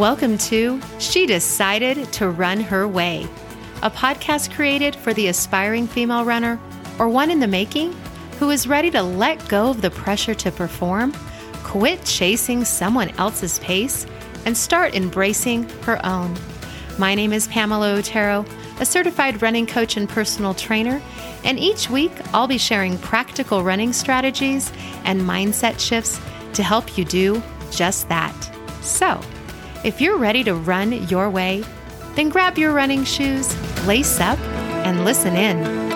Welcome to She Decided to Run Her Way, a podcast created for the aspiring female runner or one in the making who is ready to let go of the pressure to perform, quit chasing someone else's pace, and start embracing her own. My name is Pamela Otero, a certified running coach and personal trainer, and each week I'll be sharing practical running strategies and mindset shifts to help you do just that. So, if you're ready to run your way, then grab your running shoes, lace up, and listen in.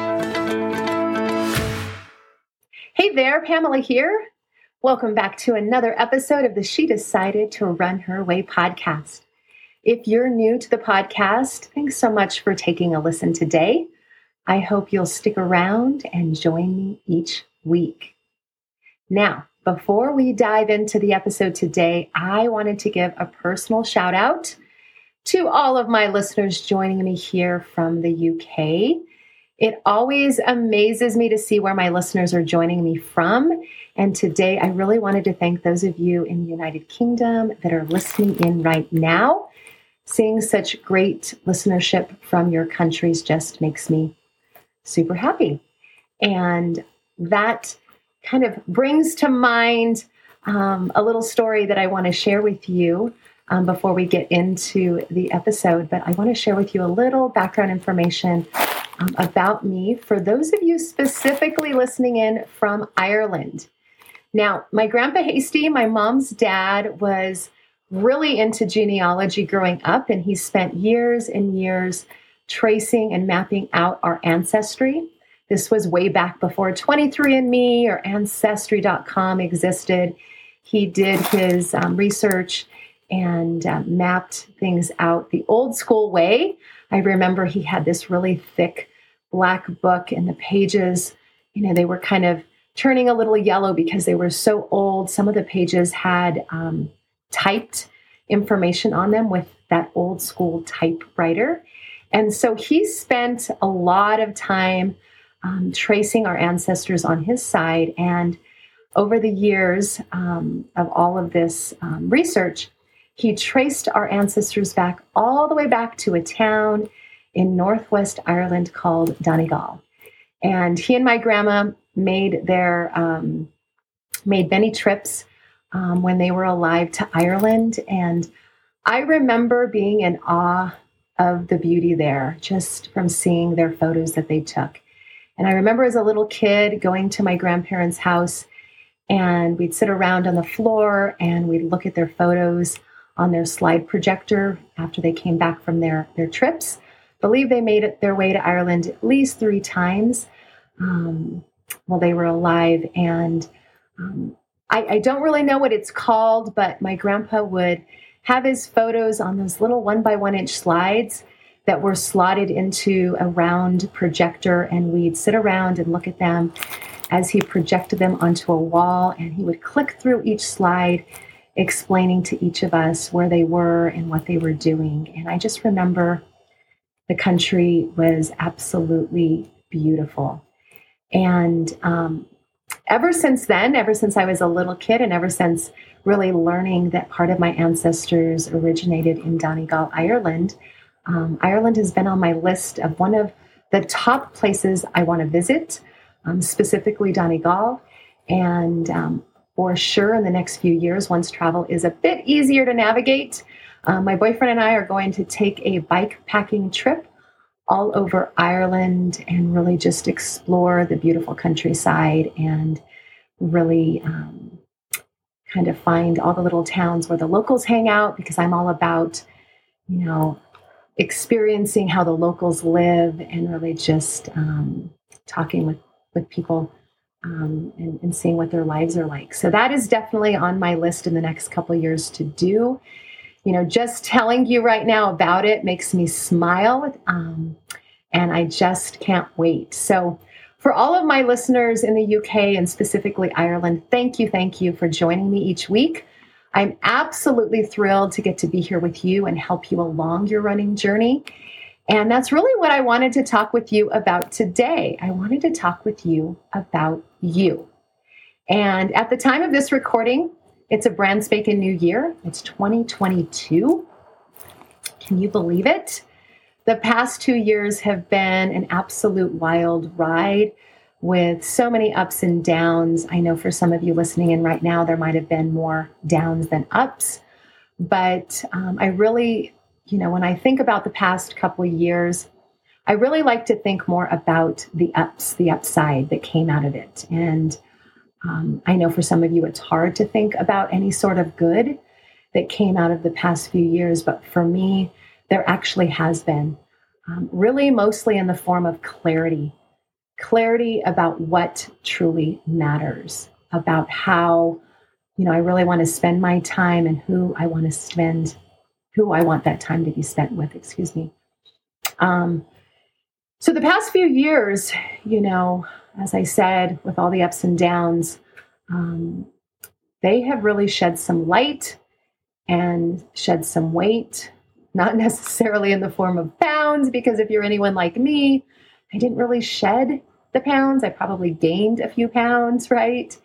Hey there, Pamela here. Welcome back to another episode of the She Decided to Run Her Way podcast. If you're new to the podcast, thanks so much for taking a listen today. I hope you'll stick around and join me each week. Now, before we dive into the episode today, I wanted to give a personal shout out to all of my listeners joining me here from the UK. It always amazes me to see where my listeners are joining me from. And today, I really wanted to thank those of you in the United Kingdom that are listening in right now. Seeing such great listenership from your countries just makes me super happy. And that kind of brings to mind um, a little story that I want to share with you um, before we get into the episode. But I want to share with you a little background information um, about me for those of you specifically listening in from Ireland. Now, my grandpa Hasty, my mom's dad, was really into genealogy growing up, and he spent years and years tracing and mapping out our ancestry. This was way back before 23andMe or Ancestry.com existed. He did his um, research and uh, mapped things out the old school way I remember he had this really thick black book, and the pages, you know, they were kind of turning a little yellow because they were so old. Some of the pages had um, typed information on them with that old school typewriter. And so he spent a lot of time um, tracing our ancestors on his side. And over the years um, of all of this um, research, he traced our ancestors back all the way back to a town in northwest Ireland called Donegal. And he and my grandma made their um, made many trips um, when they were alive to Ireland. And I remember being in awe of the beauty there just from seeing their photos that they took. And I remember as a little kid going to my grandparents' house and we'd sit around on the floor and we'd look at their photos on their slide projector after they came back from their, their trips. believe they made it their way to Ireland at least three times um, while they were alive. And um, I, I don't really know what it's called, but my grandpa would have his photos on those little one by one inch slides that were slotted into a round projector, and we'd sit around and look at them as he projected them onto a wall, and he would click through each slide explaining to each of us where they were and what they were doing. And I just remember the country was absolutely beautiful. And um, ever since then, ever since I was a little kid, and ever since really learning that part of my ancestors originated in Donegal, Ireland, um, Ireland has been on my list of one of the top places I want to visit, um, specifically Donegal. And um, for sure in the next few years once travel is a bit easier to navigate. Um, my boyfriend and I are going to take a bike packing trip all over Ireland and really just explore the beautiful countryside and really um, kind of find all the little towns where the locals hang out because I'm all about, you know, experiencing how the locals live and really just um, talking with, with people um, and, and, seeing what their lives are like. So that is definitely on my list in the next couple years to do. You know, just telling you right now about it makes me smile, um, and I just can't wait. So, for all of my listeners in the UK and specifically Ireland, thank you, thank you for joining me each week. I'm absolutely thrilled to get to be here with you and help you along your running journey. And that's really what I wanted to talk with you about today. I wanted to talk with you about you. And at the time of this recording, it's a brand spanking new year. It's 2022. Can you believe it? The past two years have been an absolute wild ride with so many ups and downs. I know for some of you listening in right now, there might have been more downs than ups. But um, I really, you know, when I think about the past couple years, I really like to think more about the ups, the upside that came out of it. And um, I know for some of you, it's hard to think about any sort of good that came out of the past few years. But for me, there actually has been, um, really mostly in the form of clarity clarity about what truly matters, about how, you know, I really want to spend my time and who I want to spend, who I want that time to be spent with, excuse me. Um, so the past few years, you know, as I said, with all the ups and downs, um, they have really shed some light and shed some weight, not necessarily in the form of pounds, because if you're anyone like me, I didn't really shed the pounds. I probably gained a few pounds, right?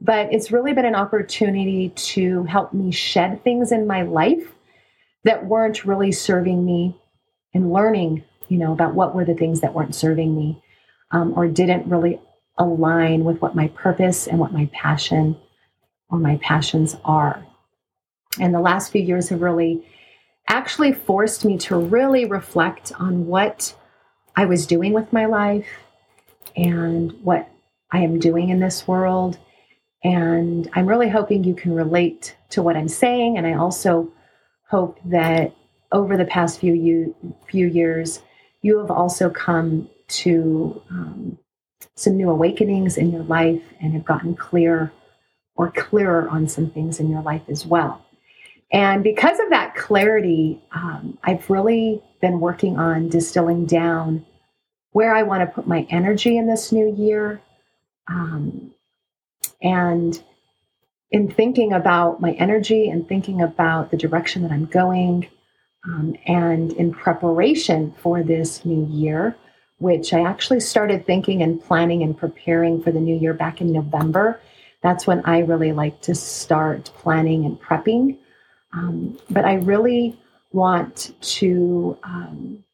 But it's really been an opportunity to help me shed things in my life that weren't really serving me and learning, you know, about what were the things that weren't serving me um, or didn't really align with what my purpose and what my passion or my passions are. And the last few years have really actually forced me to really reflect on what I was doing with my life and what I am doing in this world. And I'm really hoping you can relate to what I'm saying. And I also hope that over the past few you, few years, you have also come to um, some new awakenings in your life and have gotten clear or clearer on some things in your life as well. And because of that clarity, um, I've really been working on distilling down where I want to put my energy in this new year. Um, and in thinking about my energy and thinking about the direction that I'm going, um, and in preparation for this new year, which I actually started thinking and planning and preparing for the new year back in November. That's when I really like to start planning and prepping. Um, but I really want to um,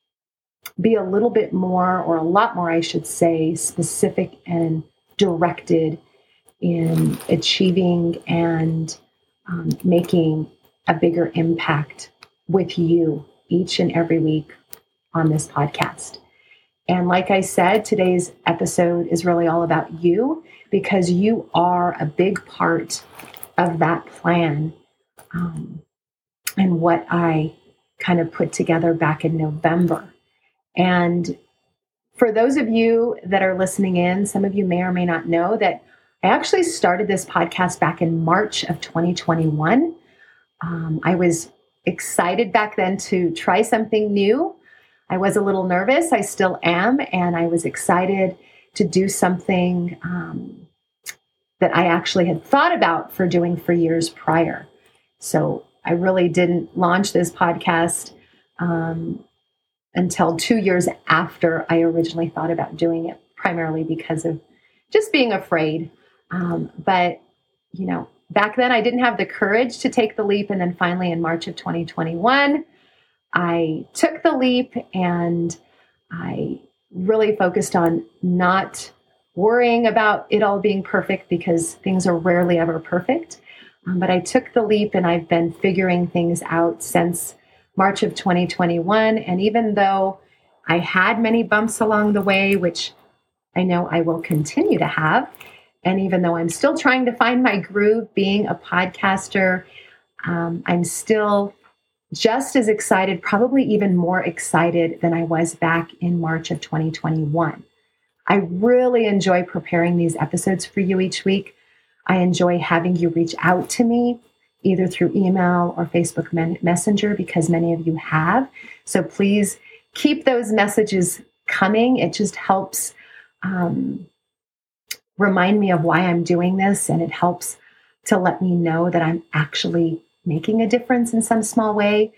be a little bit more, or a lot more, I should say, specific and directed in achieving and um, making a bigger impact with you each and every week on this podcast. And like I said, today's episode is really all about you because you are a big part of that plan um, and what I kind of put together back in November. And for those of you that are listening in, some of you may or may not know that I actually started this podcast back in March of 2021. Um, I was excited back then to try something new. I was a little nervous, I still am, and I was excited to do something um, that I actually had thought about for doing for years prior. So I really didn't launch this podcast um, until two years after I originally thought about doing it, primarily because of just being afraid. Um, but, you know, back then I didn't have the courage to take the leap. And then finally, in March of 2021, I took the leap and I really focused on not worrying about it all being perfect because things are rarely ever perfect. Um, but I took the leap and I've been figuring things out since March of 2021. And even though I had many bumps along the way, which I know I will continue to have, and even though I'm still trying to find my groove being a podcaster, um, I'm still just as excited, probably even more excited than I was back in March of 2021. I really enjoy preparing these episodes for you each week. I enjoy having you reach out to me either through email or Facebook Messenger because many of you have. So please keep those messages coming. It just helps um, remind me of why I'm doing this, and it helps to let me know that I'm actually making a difference in some small way.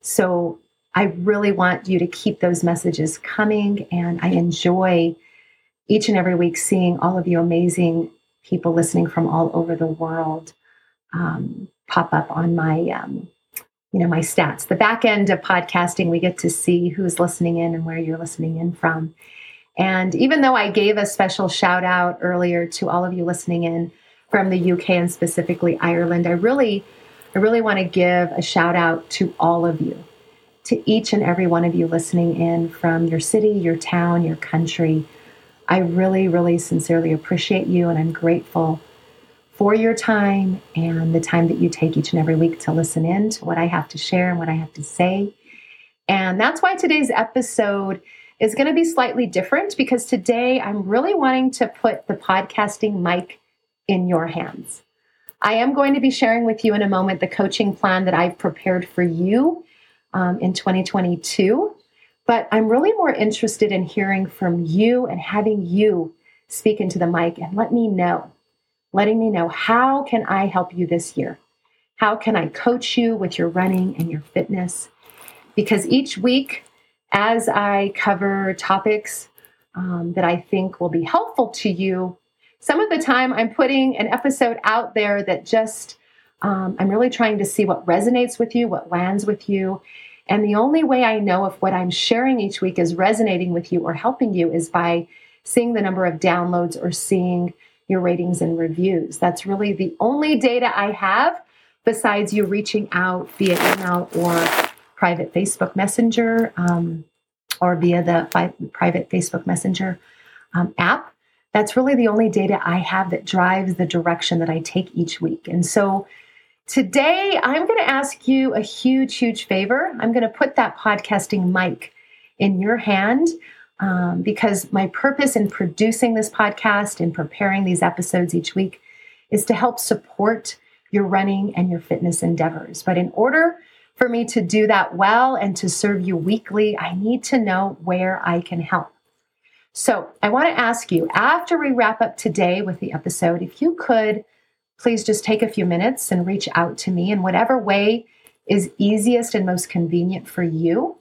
So I really want you to keep those messages coming, and I enjoy each and every week seeing all of you amazing people listening from all over the world um, pop up on my um, you know, my stats. The back end of podcasting, we get to see who's listening in and where you're listening in from. And even though I gave a special shout out earlier to all of you listening in from the UK and specifically Ireland, I really, I really want to give a shout out to all of you, to each and every one of you listening in from your city, your town, your country. I really, really sincerely appreciate you and I'm grateful for your time and the time that you take each and every week to listen in to what I have to share and what I have to say. And that's why today's episode is going to be slightly different because today I'm really wanting to put the podcasting mic in your hands. I am going to be sharing with you in a moment the coaching plan that I've prepared for you um, in 2022. But I'm really more interested in hearing from you and having you speak into the mic and let me know, letting me know how can I help you this year? How can I coach you with your running and your fitness? Because each week as I cover topics um, that I think will be helpful to you, some of the time I'm putting an episode out there that just, um, I'm really trying to see what resonates with you, what lands with you. And the only way I know if what I'm sharing each week is resonating with you or helping you is by seeing the number of downloads or seeing your ratings and reviews. That's really the only data I have besides you reaching out via email or private Facebook Messenger um, or via the fi- private Facebook Messenger um, app. That's really the only data I have that drives the direction that I take each week. And so today I'm going to ask you a huge, huge favor. I'm going to put that podcasting mic in your hand um, because my purpose in producing this podcast and preparing these episodes each week is to help support your running and your fitness endeavors. But in order for me to do that well and to serve you weekly, I need to know where I can help. So I want to ask you after we wrap up today with the episode, if you could please just take a few minutes and reach out to me in whatever way is easiest and most convenient for you.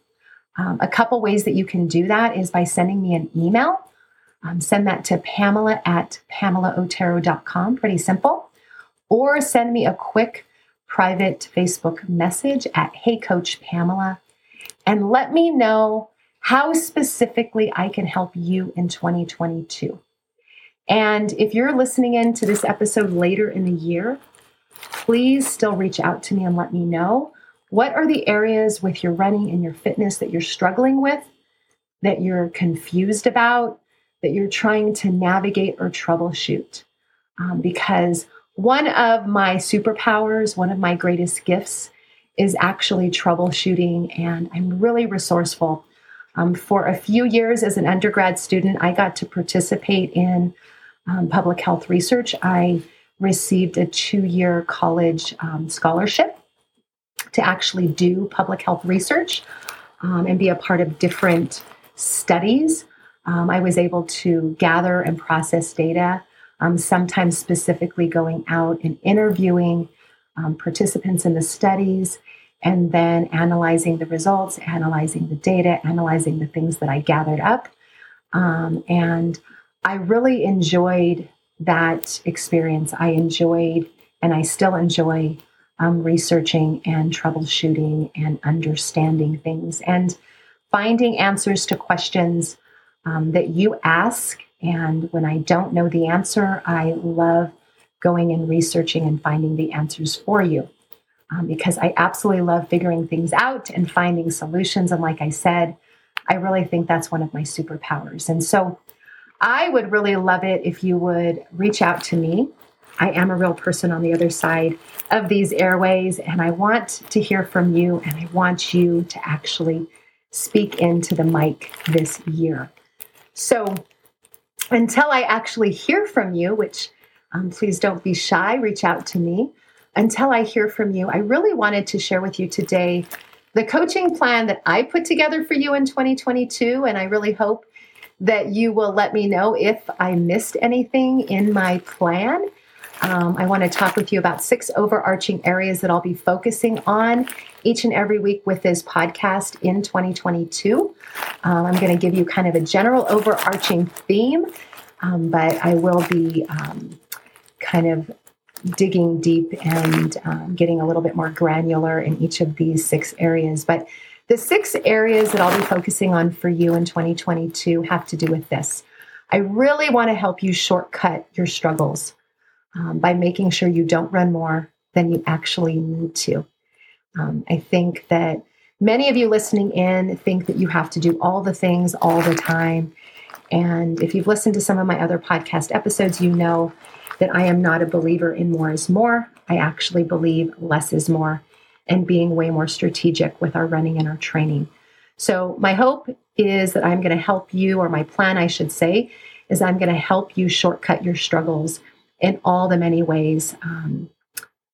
Um, a couple ways that you can do that is by sending me an email. Um, send that to pamela at pamelaotero.com, pretty simple. Or send me a quick private Facebook message at Hey Coach Pamela and let me know how specifically I can help you in 2022. And if you're listening in to this episode later in the year, please still reach out to me and let me know what are the areas with your running and your fitness that you're struggling with, that you're confused about, that you're trying to navigate or troubleshoot. Um, because one of my superpowers, one of my greatest gifts, is actually troubleshooting, and I'm really resourceful. Um, for a few years as an undergrad student, I got to participate in um, public health research. I received a two year college um, scholarship to actually do public health research um, and be a part of different studies. Um, I was able to gather and process data um, sometimes specifically going out and interviewing um, participants in the studies and then analyzing the results, analyzing the data, analyzing the things that I gathered up. Um, and I really enjoyed that experience. I enjoyed and I still enjoy um, researching and troubleshooting and understanding things and finding answers to questions um, that you ask and when I don't know the answer, I love going and researching and finding the answers for you um, because I absolutely love figuring things out and finding solutions. And like I said, I really think that's one of my superpowers. And so I would really love it if you would reach out to me. I am a real person on the other side of these airways, and I want to hear from you, and I want you to actually speak into the mic this year. So, until I actually hear from you, which um, please don't be shy, reach out to me. Until I hear from you, I really wanted to share with you today the coaching plan that I put together for you in 2022. And I really hope that you will let me know if I missed anything in my plan. Um, I want to talk with you about six overarching areas that I'll be focusing on each and every week with this podcast in 2022. Um, I'm going to give you kind of a general overarching theme, um, but I will be um, kind of digging deep and um, getting a little bit more granular in each of these six areas. But the six areas that I'll be focusing on for you in 2022 have to do with this. I really want to help you shortcut your struggles um, by making sure you don't run more than you actually need to. Um, I think that many of you listening in think that you have to do all the things all the time. And if you've listened to some of my other podcast episodes, you know that I am not a believer in more is more. I actually believe less is more and being way more strategic with our running and our training. So, my hope is that I'm going to help you, or my plan, I should say, is I'm going to help you shortcut your struggles in all the many ways um,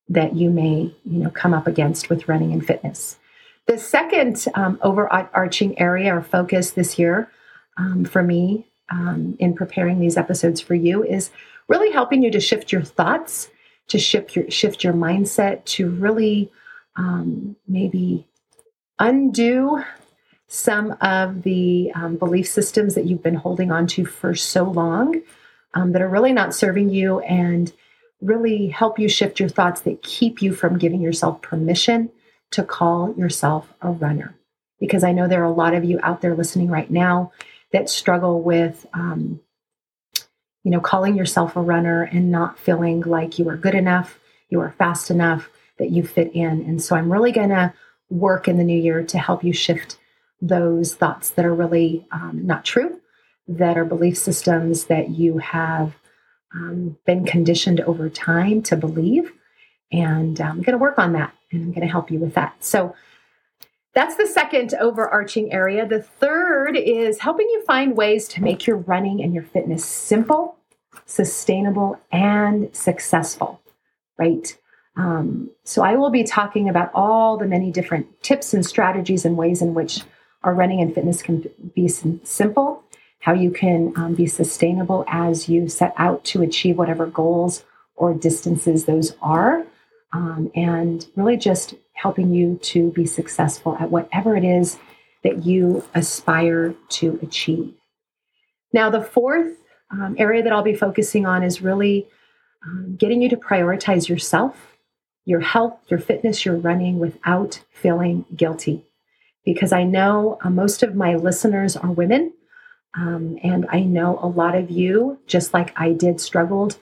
that you may, you know, come up against with running and fitness. The second um, overarching area or focus this year um, for me um, in preparing these episodes for you is really helping you to shift your thoughts, to shift your shift your mindset, to really um, maybe undo some of the um, belief systems that you've been holding on to for so long um, that are really not serving you and really help you shift your thoughts that keep you from giving yourself permission to call yourself a runner. Because I know there are a lot of you out there listening right now that struggle with, um, you know, calling yourself a runner and not feeling like you are good enough, you are fast enough, that you fit in. And so I'm really going to work in the new year to help you shift those thoughts that are really um, not true, that are belief systems that you have um, been conditioned over time to believe. And I'm going to work on that and I'm going to help you with that. So that's the second overarching area. The third is helping you find ways to make your running and your fitness simple, sustainable, and successful, right? Um, so I will be talking about all the many different tips and strategies and ways in which our running and fitness can be simple, how you can um, be sustainable as you set out to achieve whatever goals or distances those are, um, and really just helping you to be successful at whatever it is that you aspire to achieve. Now, the fourth um, area that I'll be focusing on is really um, getting you to prioritize yourself your health, your fitness, your running without feeling guilty. Because I know uh, most of my listeners are women. Um, and I know a lot of you, just like I did, struggled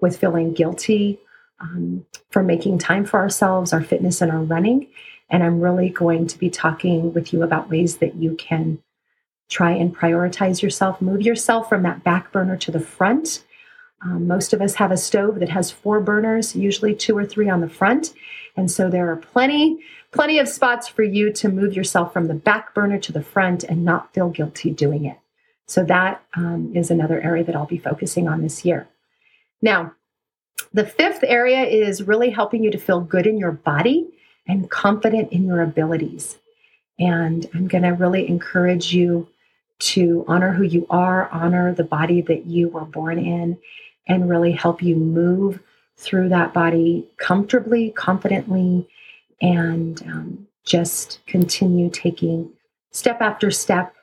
with feeling guilty um, for making time for ourselves, our fitness, and our running. And I'm really going to be talking with you about ways that you can try and prioritize yourself, move yourself from that back burner to the front, um, most of us have a stove that has four burners, usually two or three on the front. And so there are plenty, plenty of spots for you to move yourself from the back burner to the front and not feel guilty doing it. So that um, is another area that I'll be focusing on this year. Now, the fifth area is really helping you to feel good in your body and confident in your abilities. And I'm going to really encourage you to honor who you are, honor the body that you were born in, and really help you move through that body comfortably, confidently, and um, just continue taking step after step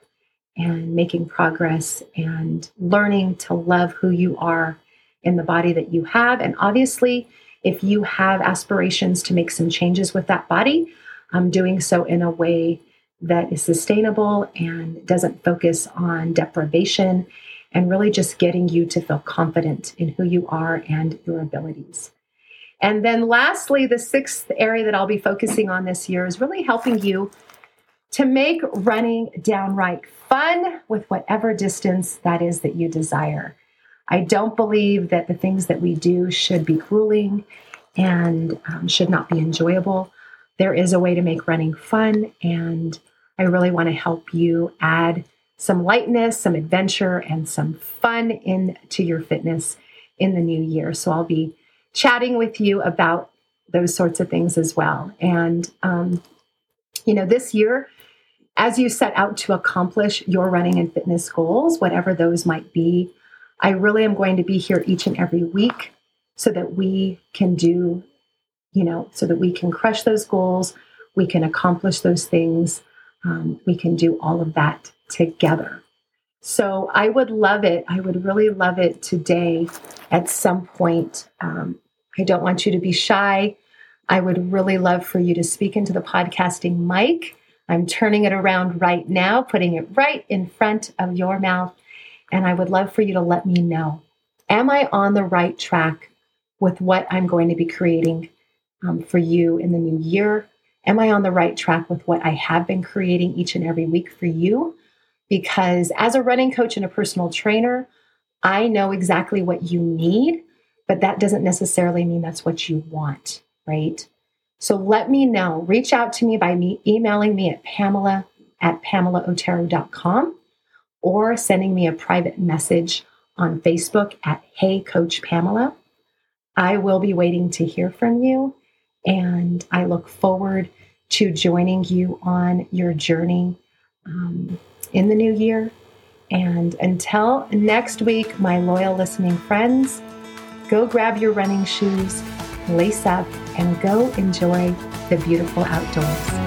and making progress and learning to love who you are in the body that you have. And obviously, if you have aspirations to make some changes with that body, um, doing so in a way that is sustainable and doesn't focus on deprivation and really just getting you to feel confident in who you are and your abilities. And then, lastly, the sixth area that I'll be focusing on this year is really helping you to make running downright fun with whatever distance that is that you desire. I don't believe that the things that we do should be grueling and um, should not be enjoyable. There is a way to make running fun, and I really want to help you add some lightness, some adventure, and some fun into your fitness in the new year. So I'll be chatting with you about those sorts of things as well. And, um, you know, this year, as you set out to accomplish your running and fitness goals, whatever those might be, I really am going to be here each and every week so that we can do, you know, so that we can crush those goals, we can accomplish those things, um, we can do all of that together. So I would love it. I would really love it today at some point. Um, I don't want you to be shy. I would really love for you to speak into the podcasting mic. I'm turning it around right now, putting it right in front of your mouth. And I would love for you to let me know Am I on the right track with what I'm going to be creating um, for you in the new year? Am I on the right track with what I have been creating each and every week for you? Because as a running coach and a personal trainer, I know exactly what you need, but that doesn't necessarily mean that's what you want, right? So let me know. Reach out to me by me emailing me at pamela at pamelaotero.com or sending me a private message on Facebook at Hey Coach Pamela. I will be waiting to hear from you, and I look forward to joining you on your journey um, in the new year. And until next week, my loyal listening friends, go grab your running shoes, lace up, and go enjoy the beautiful outdoors.